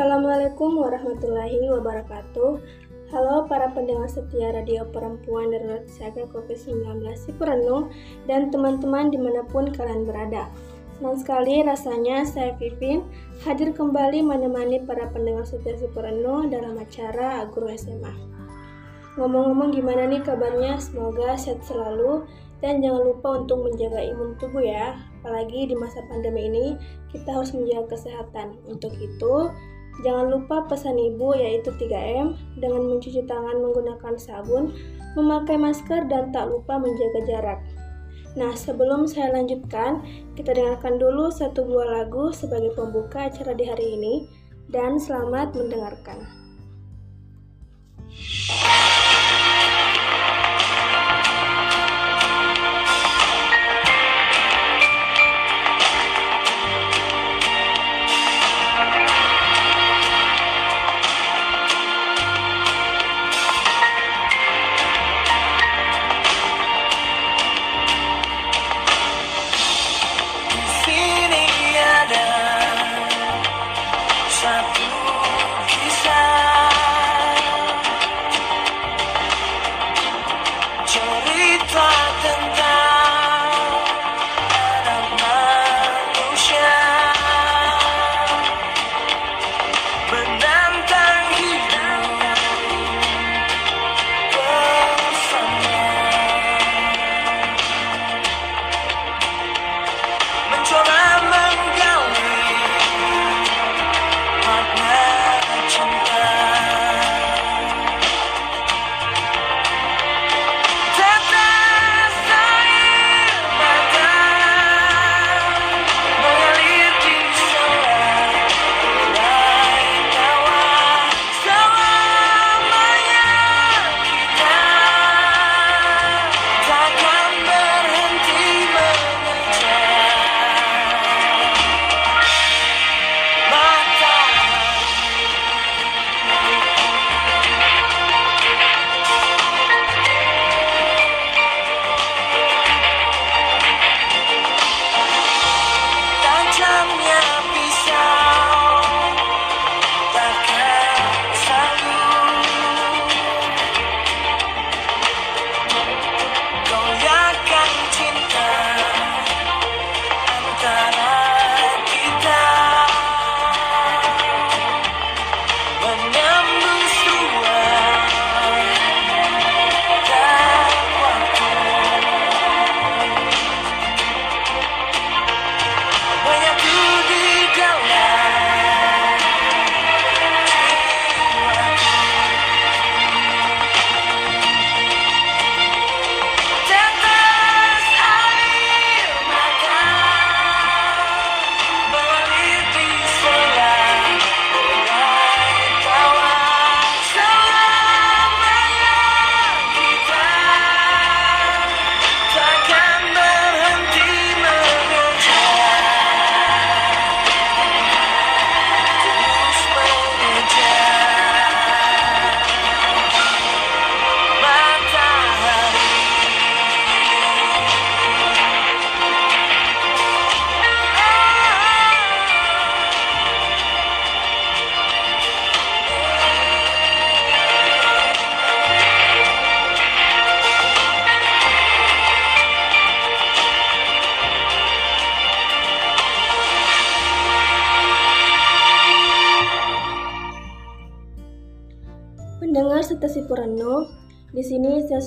Assalamualaikum warahmatullahi wabarakatuh. Halo para pendengar setia Radio Perempuan Darurat Siaga COVID-19 Siperenu dan teman-teman di mana pun kalian berada. Senang sekali rasanya saya Vivin hadir kembali menemani para pendengar setia Siperenu dalam acara Guru SMA. Ngomong-ngomong gimana nih kabarnya? Semoga sehat selalu dan jangan lupa untuk menjaga imun tubuh ya. Apalagi di masa pandemi ini kita harus menjaga kesehatan. Untuk itu, Jangan lupa pesan ibu yaitu 3M dengan mencuci tangan menggunakan sabun, memakai masker dan tak lupa menjaga jarak. Nah, sebelum saya lanjutkan, kita dengarkan dulu satu buah lagu sebagai pembuka acara di hari ini dan selamat mendengarkan. Pendengar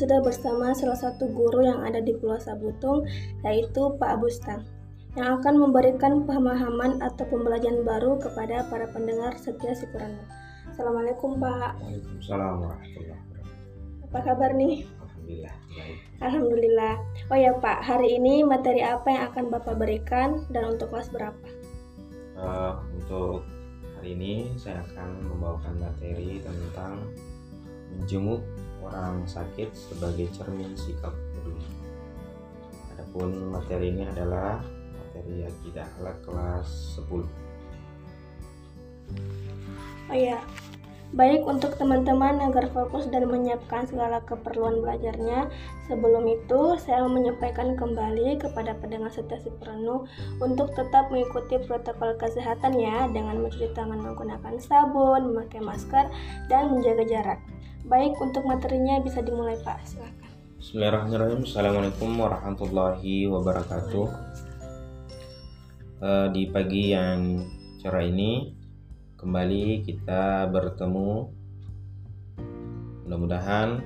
sudah bersama salah satu guru yang ada di Pulau Sabutung, yaitu Pak Abustang, yang akan memberikan pemahaman atau pembelajaran baru kepada para pendengar setia Sipurano. Assalamualaikum Pak. Waalaikumsalam warahmatullahi wabarakatuh. Apa kabar nih? Alhamdulillah baik. Alhamdulillah. Oh ya Pak, hari ini materi apa yang akan Bapak berikan dan untuk kelas berapa? Eh, untuk hari ini saya akan membawakan materi tentang menjenguk orang sakit sebagai cermin sikap peduli. Adapun materi ini adalah materi akidah akhlak kelas 10. Oh ya, baik untuk teman-teman agar fokus dan menyiapkan segala keperluan belajarnya. Sebelum itu, saya menyampaikan kembali kepada pendengar setia penuh untuk tetap mengikuti protokol kesehatan ya dengan mencuci tangan menggunakan sabun, memakai masker, dan menjaga jarak. Baik, untuk materinya bisa dimulai Pak, silakan. Bismillahirrahmanirrahim. Assalamualaikum warahmatullahi wabarakatuh. Uh, di pagi yang cerah ini kembali kita bertemu mudah-mudahan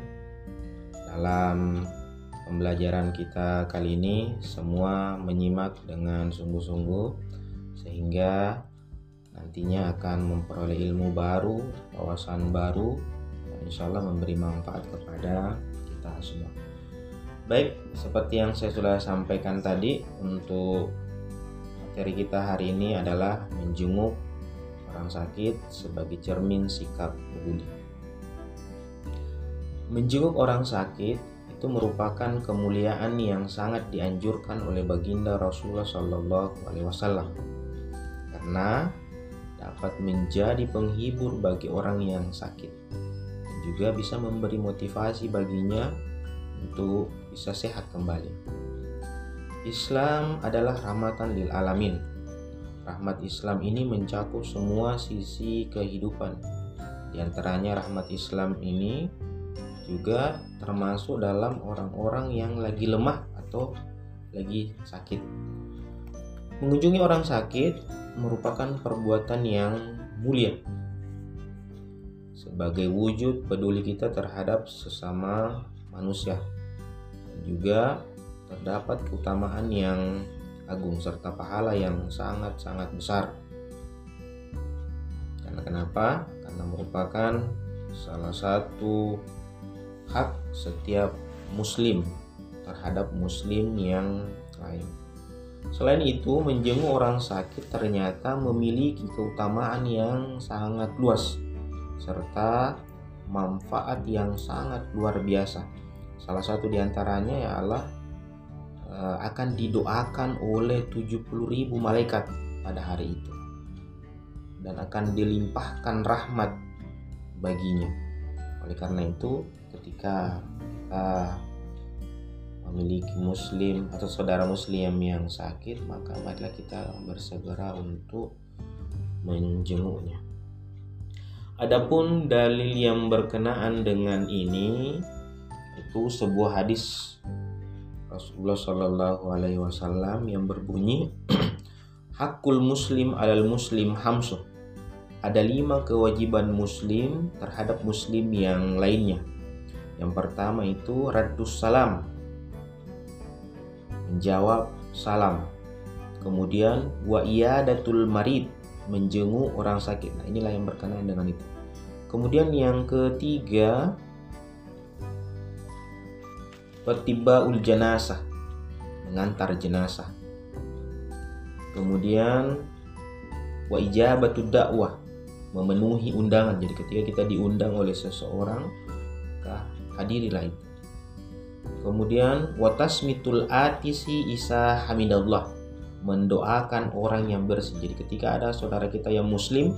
dalam pembelajaran kita kali ini semua menyimak dengan sungguh-sungguh sehingga nantinya akan memperoleh ilmu baru, wawasan baru insya Allah memberi manfaat kepada kita semua. Baik, seperti yang saya sudah sampaikan tadi untuk materi kita hari ini adalah menjenguk orang sakit sebagai cermin sikap peduli. Menjenguk orang sakit itu merupakan kemuliaan yang sangat dianjurkan oleh baginda Rasulullah Shallallahu Alaihi Wasallam karena dapat menjadi penghibur bagi orang yang sakit juga bisa memberi motivasi baginya untuk bisa sehat kembali. Islam adalah rahmatan lil alamin Rahmat Islam ini mencakup semua sisi kehidupan. Di antaranya rahmat Islam ini juga termasuk dalam orang-orang yang lagi lemah atau lagi sakit. Mengunjungi orang sakit merupakan perbuatan yang mulia sebagai wujud peduli kita terhadap sesama manusia dan juga terdapat keutamaan yang agung serta pahala yang sangat-sangat besar. Karena kenapa? Karena merupakan salah satu hak setiap muslim terhadap muslim yang lain. Selain itu, menjenguk orang sakit ternyata memiliki keutamaan yang sangat luas serta manfaat yang sangat luar biasa. Salah satu di antaranya ialah Eh, akan didoakan oleh 70.000 malaikat pada hari itu dan akan dilimpahkan rahmat baginya. Oleh karena itu, ketika kita memiliki muslim atau saudara muslim yang sakit, maka marilah kita bersegera untuk menjenguknya. Adapun dalil yang berkenaan dengan ini itu sebuah hadis Rasulullah Shallallahu Alaihi Wasallam yang berbunyi Hakul Muslim alal Muslim hamsuh ada lima kewajiban Muslim terhadap Muslim yang lainnya. Yang pertama itu radus salam, menjawab salam. Kemudian wa iyadatul marid, menjenguk orang sakit. Nah, inilah yang berkenaan dengan itu. Kemudian yang ketiga ul jenazah mengantar jenazah kemudian wa ijabatu dakwah memenuhi undangan jadi ketika kita diundang oleh seseorang hadirilah itu kemudian watasmitul atisi isa hamidallah mendoakan orang yang bersih jadi ketika ada saudara kita yang muslim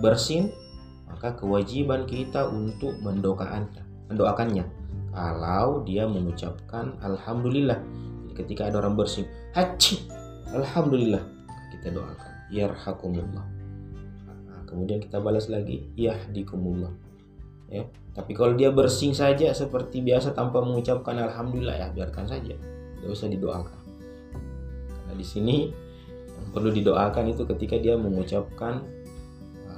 bersin maka kewajiban kita untuk mendoakannya mendoakannya. Kalau dia mengucapkan alhamdulillah. Ketika ada orang bersih haji alhamdulillah kita doakan. Yarhakumullah. Nah, kemudian kita balas lagi yahdikumullah. Ya tapi kalau dia bersing saja seperti biasa tanpa mengucapkan alhamdulillah ya biarkan saja. Tidak usah didoakan karena di sini yang perlu didoakan itu ketika dia mengucapkan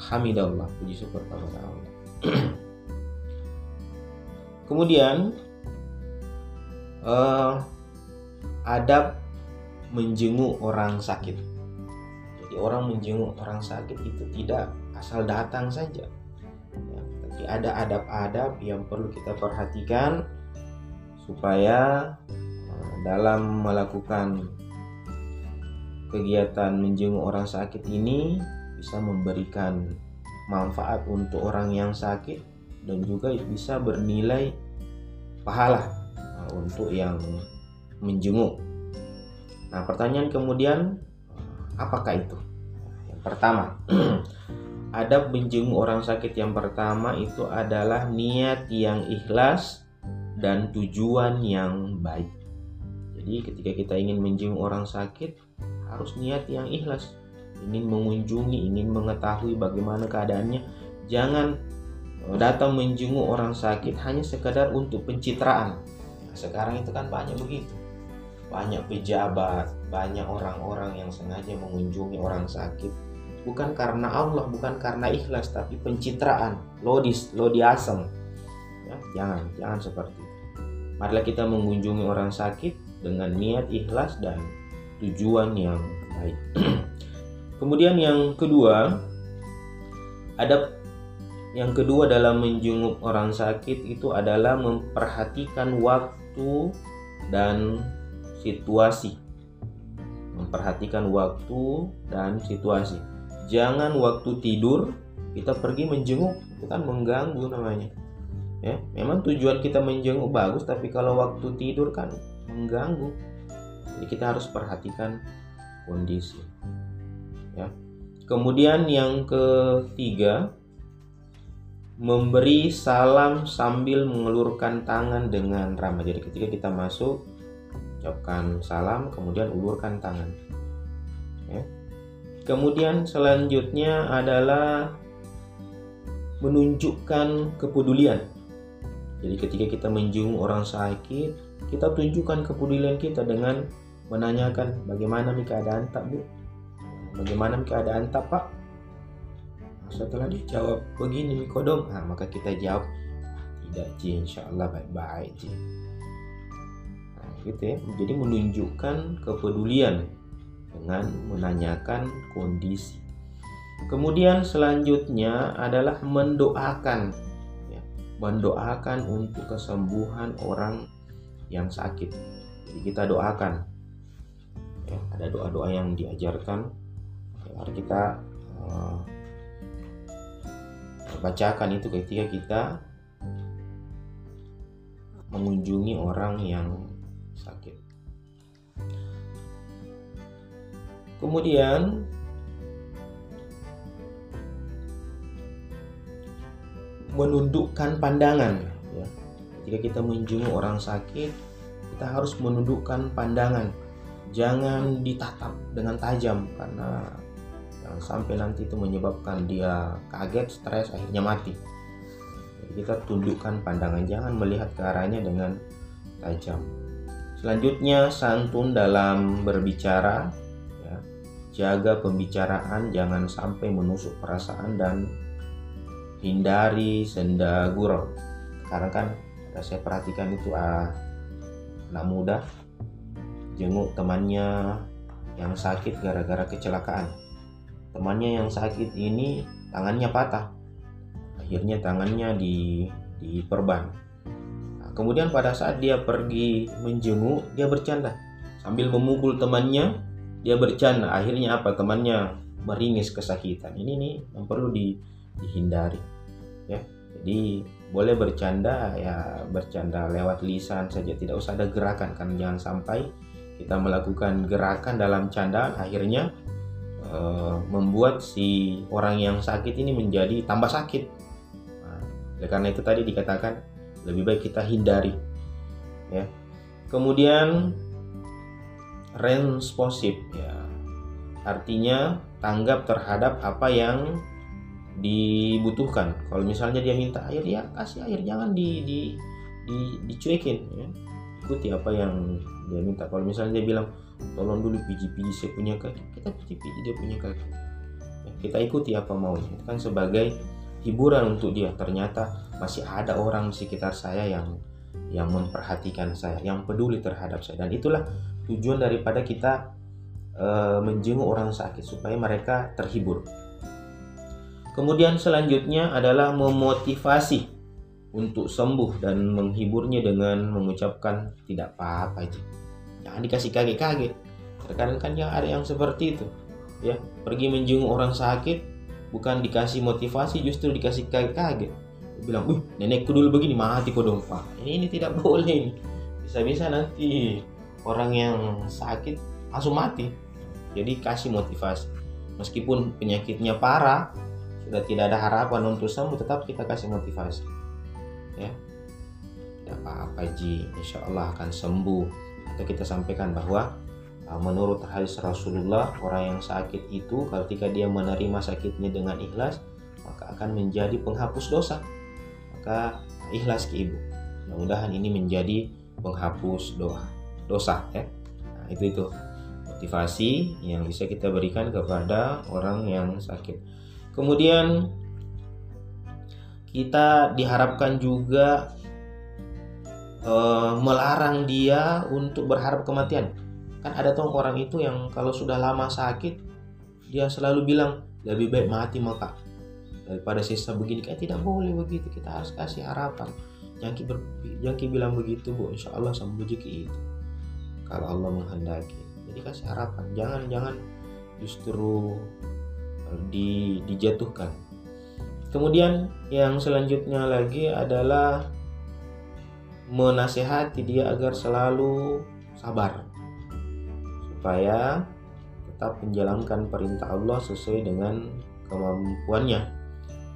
hamidallah puji syukur kepada Allah Kemudian uh, adab menjenguk orang sakit. Jadi orang menjenguk orang sakit itu tidak asal datang saja. Ya, tapi ada adab-adab yang perlu kita perhatikan supaya uh, dalam melakukan kegiatan menjenguk orang sakit ini bisa memberikan manfaat untuk orang yang sakit dan juga bisa bernilai pahala uh, untuk yang menjenguk. Nah, pertanyaan kemudian apakah itu? Yang pertama, adab menjenguk orang sakit yang pertama itu adalah niat yang ikhlas dan tujuan yang baik. Jadi ketika kita ingin menjenguk orang sakit harus niat yang ikhlas, ingin mengunjungi, ingin mengetahui bagaimana keadaannya. Jangan eh, datang menjenguk orang sakit hanya sekadar untuk pencitraan. Nah, sekarang itu kan banyak begitu. Banyak pejabat, banyak orang-orang yang sengaja mengunjungi orang sakit bukan karena Allah, bukan karena ikhlas, tapi pencitraan, lodis, lodiasem. Ya, jangan, jangan seperti itu. Marilah kita mengunjungi orang sakit dengan niat ikhlas dan tujuan yang baik. Kemudian yang kedua, ada yang kedua dalam menjenguk orang sakit itu adalah memperhatikan waktu dan situasi. Memperhatikan waktu dan situasi jangan waktu tidur kita pergi menjenguk itu kan mengganggu namanya ya memang tujuan kita menjenguk bagus tapi kalau waktu tidur kan mengganggu jadi kita harus perhatikan kondisi ya. Kemudian yang ketiga memberi salam sambil mengelurkan tangan dengan ramah. Jadi ketika kita masuk ucapkan salam kemudian ulurkan tangan ya. Kemudian selanjutnya adalah menunjukkan kepedulian. Jadi ketika kita menjenguk orang sakit, kita tunjukkan kepedulian kita dengan menanyakan bagaimana keadaan tak bu, bagaimana keadaan tak pak. Setelah dijawab begini nih kodong, nah, maka kita jawab tidak ji, insya Allah baik-baik ji. Nah, gitu ya. Jadi menunjukkan kepedulian dengan menanyakan kondisi. Kemudian selanjutnya adalah mendoakan, ya, mendoakan untuk kesembuhan orang yang sakit. Jadi kita doakan. Ya, ada doa-doa yang diajarkan. Ya, mari kita uh, bacakan itu ketika kita mengunjungi orang yang sakit. Kemudian menundukkan pandangan ya. Ketika kita menjenguk orang sakit, kita harus menundukkan pandangan. Jangan ditatap dengan tajam karena jangan sampai nanti itu menyebabkan dia kaget, stres, akhirnya mati. Jadi kita tundukkan pandangan, jangan melihat ke arahnya dengan tajam. Selanjutnya santun dalam berbicara jaga pembicaraan jangan sampai menusuk perasaan dan hindari senda gurau karena kan saya perhatikan itu ah, anak muda jenguk temannya yang sakit gara-gara kecelakaan. Temannya yang sakit ini tangannya patah. Akhirnya tangannya di diperban. Nah, kemudian pada saat dia pergi menjenguk dia bercanda. Sambil memukul temannya dia bercanda. Akhirnya apa? Temannya meringis kesakitan. Ini nih yang perlu di, dihindari ya. Jadi boleh bercanda ya bercanda lewat lisan saja. Tidak usah ada gerakan kan jangan sampai kita melakukan gerakan dalam candaan akhirnya e, membuat si orang yang sakit ini menjadi tambah sakit. Nah, karena itu tadi dikatakan lebih baik kita hindari ya. Kemudian responsif ya. Artinya tanggap terhadap apa yang dibutuhkan. Kalau misalnya dia minta air ya kasih air jangan di, di, di dicuekin ya. ikuti apa yang dia minta kalau misalnya dia bilang tolong dulu piji-piji saya punya kaki. Kita piji-piji dia punya kaki. Ya, kita ikuti apa maunya. Kan sebagai hiburan untuk dia. Ternyata masih ada orang di sekitar saya yang yang memperhatikan saya yang peduli terhadap saya. Dan itulah tujuan daripada kita e, menjenguk orang sakit supaya mereka terhibur. Kemudian selanjutnya adalah memotivasi untuk sembuh dan menghiburnya dengan mengucapkan tidak apa-apa aja. Jangan dikasih kaget-kaget. Terkadang kan yang ada yang seperti itu. Ya, pergi menjenguk orang sakit bukan dikasih motivasi justru dikasih kaget-kaget. Bilang, "Uh, nenekku dulu begini mati kok dong, Pak." Ini, ini tidak boleh. Bisa-bisa nanti orang yang sakit langsung mati jadi kasih motivasi meskipun penyakitnya parah sudah tidak ada harapan untuk sembuh tetap kita kasih motivasi ya. Tidak apa-apa ji? Insya Allah akan sembuh. Atau kita sampaikan bahwa uh, menurut hadis Rasulullah orang yang sakit itu ketika dia menerima sakitnya dengan ikhlas maka akan menjadi penghapus dosa. Maka ikhlas ke ibu. Mudah-mudahan ini menjadi penghapus doa dosa ya. Nah, itu itu. Motivasi yang bisa kita berikan kepada orang yang sakit. Kemudian kita diharapkan juga uh, melarang dia untuk berharap kematian. Kan ada tuh orang itu yang kalau sudah lama sakit dia selalu bilang lebih baik mati maka daripada sisa begini kan tidak boleh begitu kita harus kasih harapan. Jangki, ber, Jangki bilang begitu bu insya Allah sembuh itu. Kalau Allah menghendaki. Dikasih harapan jangan jangan justru eh, di, dijatuhkan kemudian yang selanjutnya lagi adalah menasehati dia agar selalu sabar supaya tetap menjalankan perintah Allah sesuai dengan kemampuannya.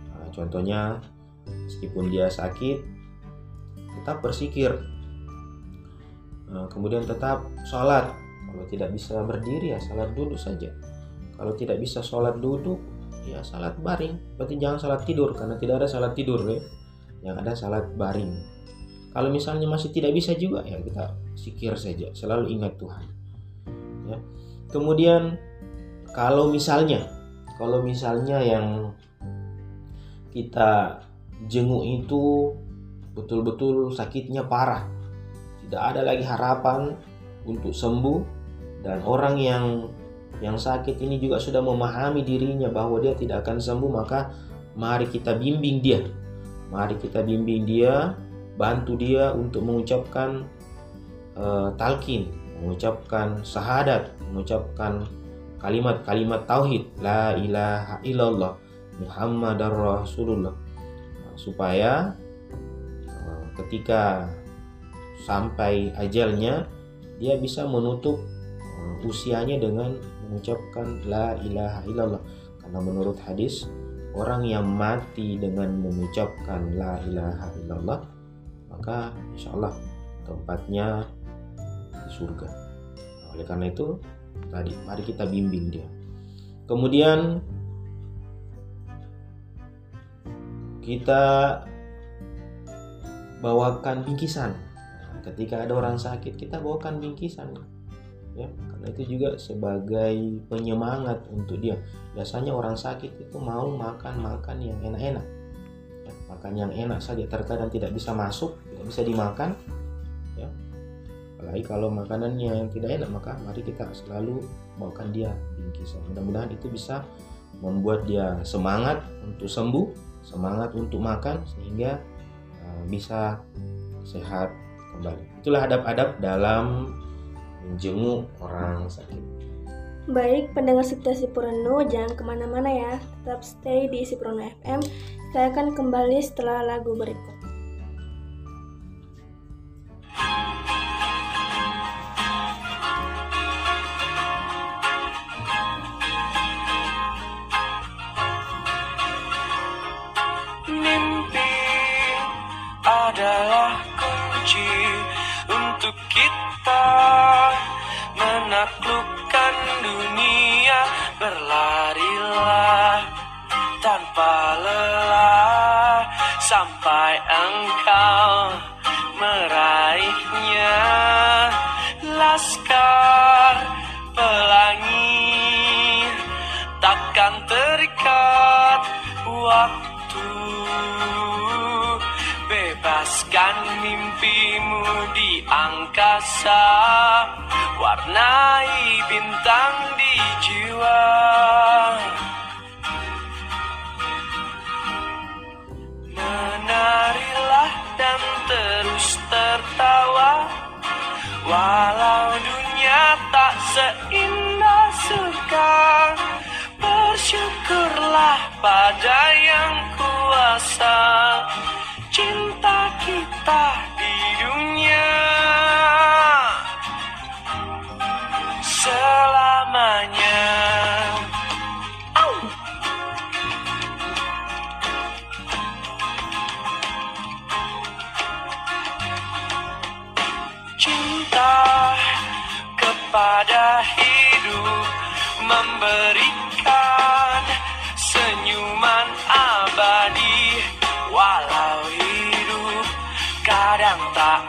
Nah, contohnya meskipun dia sakit tetap bersikir nah, kemudian tetap sholat. Kalau tidak bisa berdiri ya salat duduk saja. Kalau tidak bisa sholat duduk ya salat baring. Berarti jangan salat tidur karena tidak ada salat tidur ya. Yang ada salat baring. Kalau misalnya masih tidak bisa juga ya kita sikir saja. Selalu ingat Tuhan. Ya. Kemudian kalau misalnya kalau misalnya yang kita jenguk itu betul-betul sakitnya parah tidak ada lagi harapan untuk sembuh dan orang yang yang sakit ini juga sudah memahami dirinya bahwa dia tidak akan sembuh maka mari kita bimbing dia. Mari kita bimbing dia bantu dia untuk mengucapkan uh, talqin mengucapkan syahadat mengucapkan kalimat-kalimat tauhid la ilaha illallah muhammadar rasulullah. Supaya uh, ketika sampai ajalnya dia bisa menutup usianya dengan mengucapkan la ilaha illallah. Karena menurut hadis orang yang mati dengan mengucapkan la ilaha illallah maka insya Allah tempatnya di surga. Oleh karena itu tadi mari kita bimbing dia. Kemudian kita bawakan bingkisan. Ketika ada orang sakit kita bawakan bingkisan ya karena itu juga sebagai penyemangat untuk dia. Biasanya orang sakit itu mau makan makan yang enak-enak. Ya, makan yang enak saja terkadang tidak bisa masuk tidak bisa dimakan. Ya apalagi kalau makanannya yang tidak enak maka mari kita selalu bawakan dia bingkisan. Mudah-mudahan itu bisa membuat dia semangat untuk sembuh semangat untuk makan sehingga uh, bisa sehat kembali. Itulah adab-adab dalam menjenguk orang sakit. Baik, pendengar setia Sipurno, jangan ke mana-mana ya. Tetap stay di Sipurno FM. Saya akan kembali setelah lagu berikut. Terikat waktu. Bebaskan mimpimu di angkasa warnai bintang di jiwa. Menarilah dan terus tertawa Walau dunia tak seindah Bersyukurlah pada yang kuasa. Cinta kita kadang tak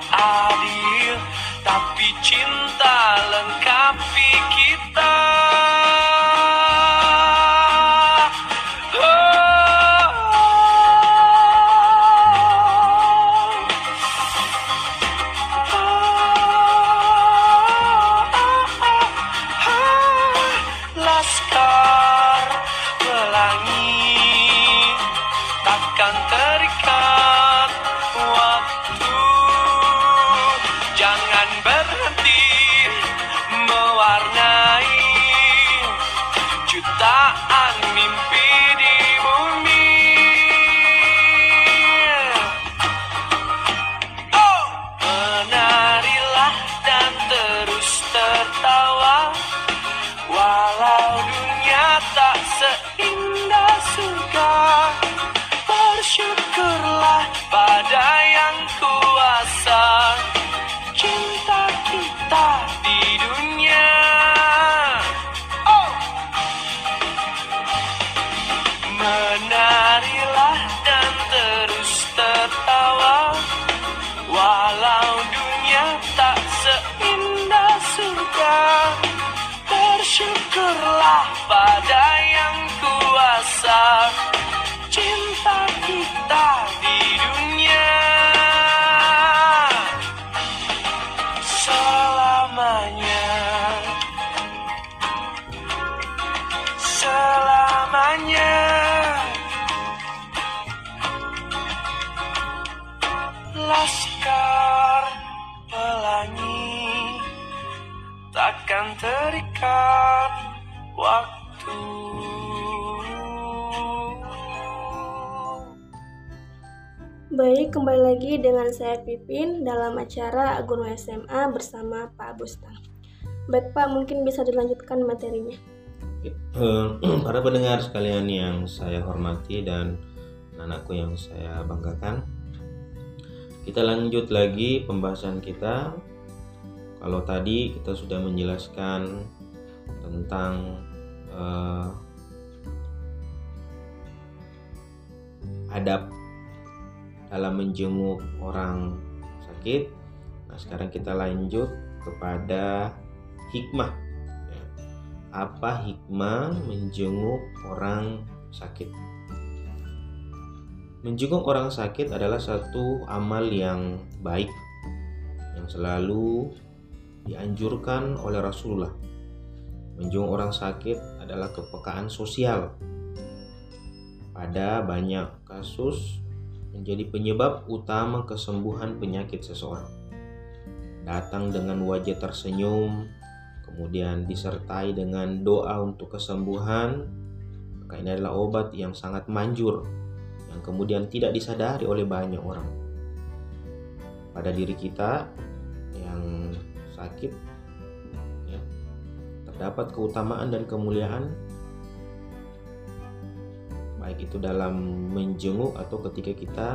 kembali lagi dengan saya Pipin dalam acara Gunung SMA bersama Pak Bustang. Baik Pak, mungkin bisa dilanjutkan materinya. Eh, para pendengar sekalian yang saya hormati dan anakku yang saya banggakan kita lanjut lagi pembahasan kita kalau tadi kita sudah menjelaskan tentang eh, adab dalam menjenguk orang sakit nah sekarang kita lanjut kepada hikmah Ya. apa hikmah menjenguk orang sakit menjenguk orang sakit adalah satu amal yang baik yang selalu dianjurkan oleh Rasulullah. Menjenguk orang sakit adalah kepekaan sosial. Pada banyak kasus menjadi penyebab utama kesembuhan penyakit seseorang. Datang dengan wajah tersenyum, kemudian disertai dengan doa untuk kesembuhan, maka ini adalah obat yang sangat manjur yang kemudian tidak disadari oleh banyak orang. Pada diri kita yang sakit ya, terdapat keutamaan dan kemuliaan baik itu dalam menjenguk atau ketika kita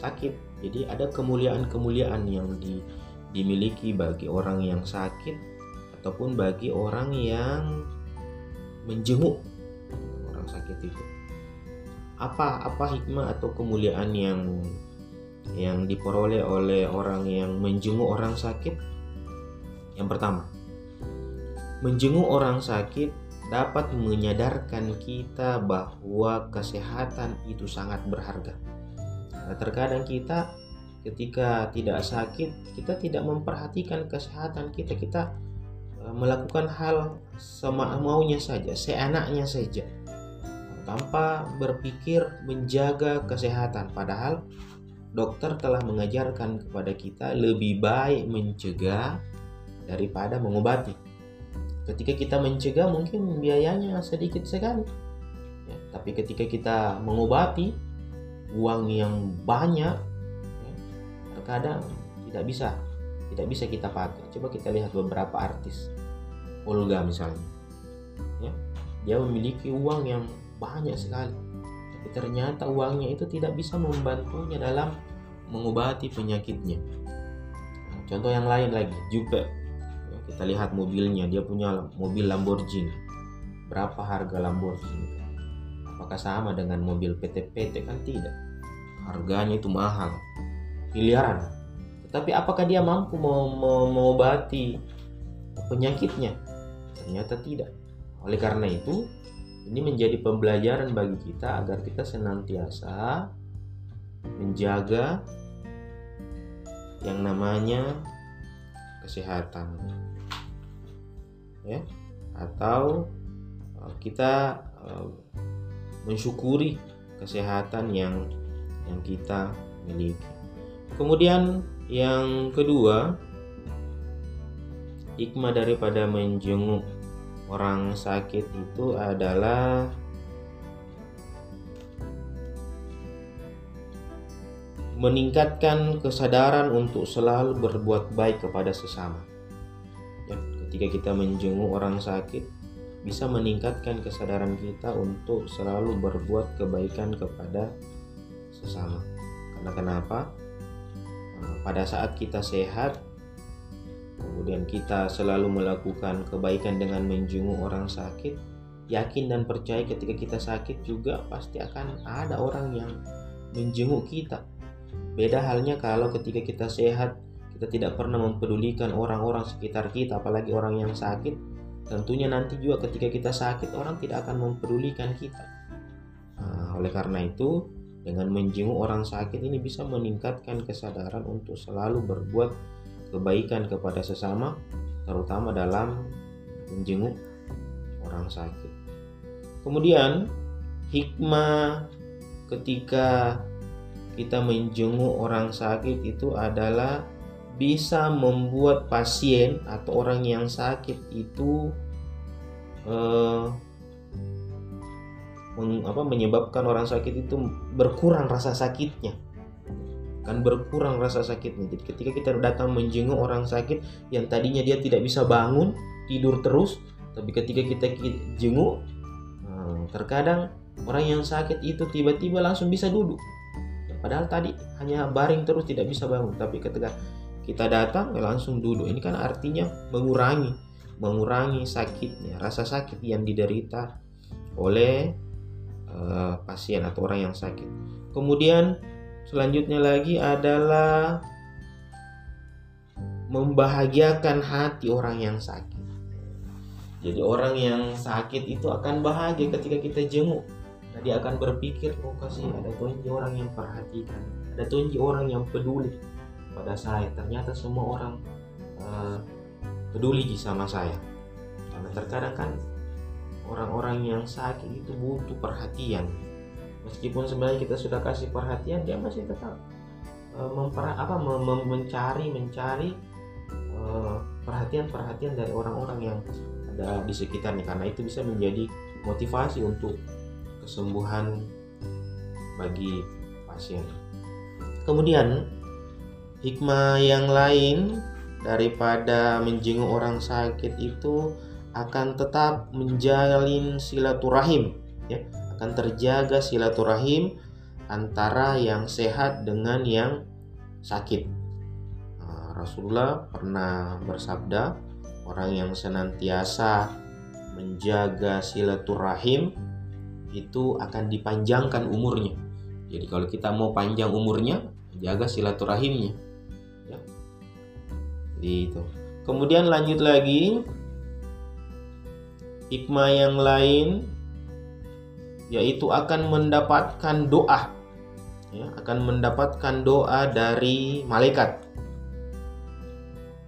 sakit. Jadi ada kemuliaan-kemuliaan yang di, dimiliki bagi orang yang sakit ataupun bagi orang yang menjenguk orang sakit itu. Apa apa hikmah atau kemuliaan yang yang diperoleh oleh orang yang menjenguk orang sakit? Yang pertama, menjenguk orang sakit dapat menyadarkan kita bahwa kesehatan itu sangat berharga. Nah, terkadang kita ketika tidak sakit, kita tidak memperhatikan kesehatan kita. Kita eh, melakukan hal semaunya saja, seenaknya saja. Tanpa berpikir menjaga kesehatan padahal dokter telah mengajarkan kepada kita lebih baik mencegah daripada mengobati. Ketika kita mencegah mungkin biayanya sedikit sekali. Ya, tapi ketika kita mengobati uang yang banyak ya, terkadang tidak bisa tidak bisa kita pakai. Coba kita lihat beberapa artis. Olga misalnya. Ya, dia memiliki uang yang banyak sekali. Tapi ternyata uangnya itu tidak bisa membantunya dalam mengobati penyakitnya. Nah, contoh yang lain lagi juga kita lihat mobilnya dia punya mobil Lamborghini. Berapa harga Lamborghini? Apakah sama dengan mobil PT-PT kan tidak. Harganya itu mahal. Miliaran tetapi apakah dia mampu mengobati penyakitnya? Ternyata tidak. Oleh karena itu ini menjadi pembelajaran bagi kita agar kita senantiasa menjaga yang namanya kesehatan ya atau uh, kita uh, mensyukuri kesehatan yang yang kita miliki. Kemudian yang kedua, hikmah daripada menjenguk orang sakit itu adalah meningkatkan kesadaran untuk selalu berbuat baik kepada sesama. Ketika kita menjenguk orang sakit, bisa meningkatkan kesadaran kita untuk selalu berbuat kebaikan kepada sesama. Karena kenapa? Nah, pada saat kita sehat, kemudian kita selalu melakukan kebaikan dengan menjenguk orang sakit, yakin dan percaya ketika kita sakit juga pasti akan ada orang yang menjenguk kita Beda halnya kalau ketika kita sehat, kita tidak pernah mempedulikan orang-orang sekitar kita, apalagi orang yang sakit. Tentunya nanti juga ketika kita sakit, orang tidak akan mempedulikan kita. Nah, oleh karena itu, dengan menjenguk orang sakit ini bisa meningkatkan kesadaran untuk selalu berbuat kebaikan kepada sesama, terutama dalam menjenguk orang sakit. Kemudian, hikmah ketika kita menjenguk orang sakit itu adalah bisa membuat pasien atau orang yang sakit itu eh, apa, menyebabkan orang sakit itu berkurang rasa sakitnya. Kan berkurang rasa sakitnya. Jadi ketika kita datang menjenguk orang sakit yang tadinya dia tidak bisa bangun tidur terus tapi ketika kita jenguk eh, terkadang orang yang sakit itu tiba-tiba langsung bisa duduk. Padahal tadi hanya baring terus tidak bisa bangun, tapi ketika kita datang ya langsung duduk. Ini kan artinya mengurangi mengurangi sakitnya, rasa sakit yang diderita oleh uh, pasien atau orang yang sakit. Kemudian selanjutnya lagi adalah membahagiakan hati orang yang sakit. Jadi orang yang sakit itu akan bahagia ketika kita jenguk dia akan berpikir oh kasih ada tunji orang yang perhatikan ada tunji orang yang peduli pada saya. Ternyata semua orang uh, peduli sama saya. Karena terkadang kan orang-orang yang sakit itu butuh perhatian. Meskipun sebenarnya kita sudah kasih perhatian dia masih tetap uh, apa mencari mencari uh, perhatian-perhatian dari orang-orang yang ada di sekitarnya. Karena itu bisa menjadi motivasi untuk kesembuhan bagi pasien. Kemudian hikmah yang lain daripada menjenguk orang sakit itu akan tetap menjalin silaturahim ya akan terjaga silaturahim antara yang sehat dengan yang sakit nah, Rasulullah pernah bersabda orang yang senantiasa menjaga silaturahim itu akan dipanjangkan umurnya. Jadi kalau kita mau panjang umurnya, jaga silaturahimnya. Itu. Kemudian lanjut lagi hikmah yang lain yaitu akan mendapatkan doa ya, akan mendapatkan doa dari malaikat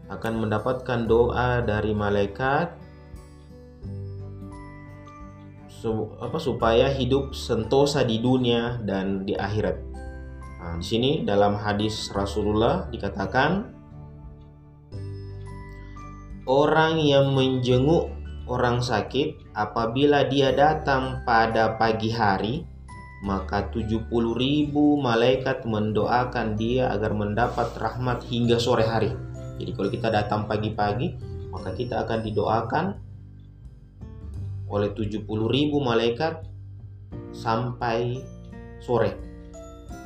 akan mendapatkan doa dari malaikat apa supaya hidup sentosa di dunia dan di akhirat. Nah, di sini dalam hadis Rasulullah dikatakan orang yang menjenguk orang sakit apabila dia datang pada pagi hari maka 70 ribu malaikat mendoakan dia agar mendapat rahmat hingga sore hari. Jadi kalau kita datang pagi-pagi maka kita akan didoakan oleh 70 ribu malaikat sampai sore.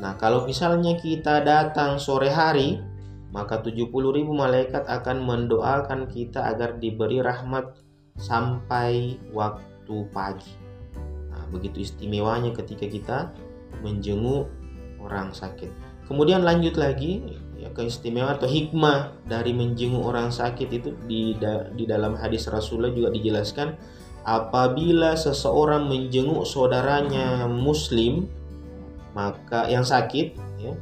Nah, kalau misalnya kita datang sore hari, maka 70 ribu malaikat akan mendoakan kita agar diberi rahmat sampai waktu pagi. Nah, begitu istimewanya ketika kita menjenguk orang sakit. Kemudian lanjut lagi ya keistimewaan atau hikmah dari menjenguk orang sakit itu di di dalam hadis Rasulullah juga dijelaskan apabila seseorang menjenguk saudaranya muslim maka yang sakit ya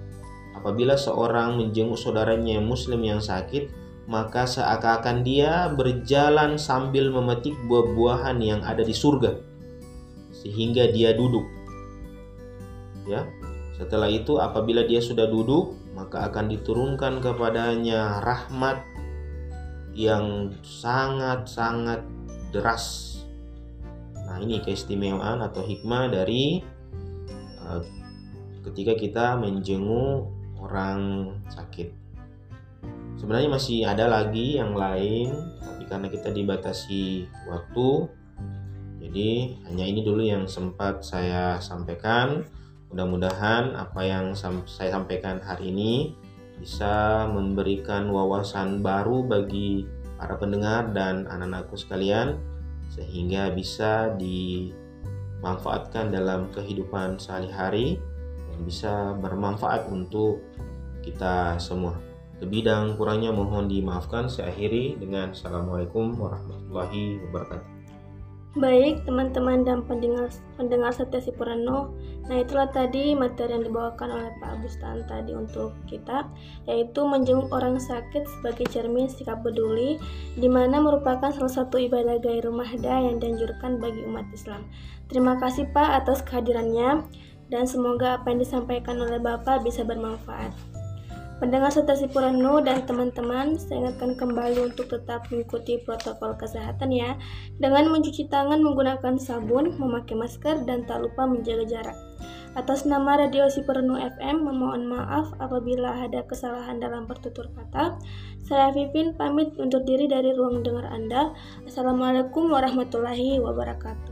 apabila seorang menjenguk saudaranya muslim yang sakit maka seakan-akan dia berjalan sambil memetik buah-buahan yang ada di surga sehingga dia duduk. Ya setelah itu apabila dia sudah duduk maka akan diturunkan kepadanya rahmat yang sangat-sangat deras. Nah ini keistimewaan atau hikmah dari uh, ketika kita menjenguk orang sakit. Sebenarnya masih ada lagi yang lain tapi karena kita dibatasi waktu jadi hanya ini dulu yang sempat saya sampaikan. Mudah-mudahan apa yang saya sampaikan hari ini bisa memberikan wawasan baru bagi para pendengar dan anak-anakku sekalian sehingga bisa dimanfaatkan dalam kehidupan sehari-hari dan bisa bermanfaat untuk kita semua. Lebih dan kurangnya mohon dimaafkan. Saya akhiri dengan Assalamualaikum warahmatullahi wabarakatuh. Baik, teman-teman dan pendengar pendengar setia Sipurano. Nah, itulah tadi materi yang dibawakan oleh Pak Bustan tadi untuk kita, yaitu menjenguk orang sakit sebagai cermin sikap peduli, di mana merupakan salah satu ibadah gaya mahda yang dianjurkan bagi umat Islam. Terima kasih Pak atas kehadirannya, dan semoga apa yang disampaikan oleh Bapak bisa bermanfaat. Pendengar serta Purano dan teman-teman, saya ingatkan kembali untuk tetap mengikuti protokol kesehatan ya, dengan mencuci tangan menggunakan sabun, memakai masker, dan tak lupa menjaga jarak. Atas nama Radio Sipurno FM, memohon maaf apabila ada kesalahan dalam pertutur kata. Saya Vivin pamit untuk diri dari ruang dengar Anda. Assalamualaikum warahmatullahi wabarakatuh.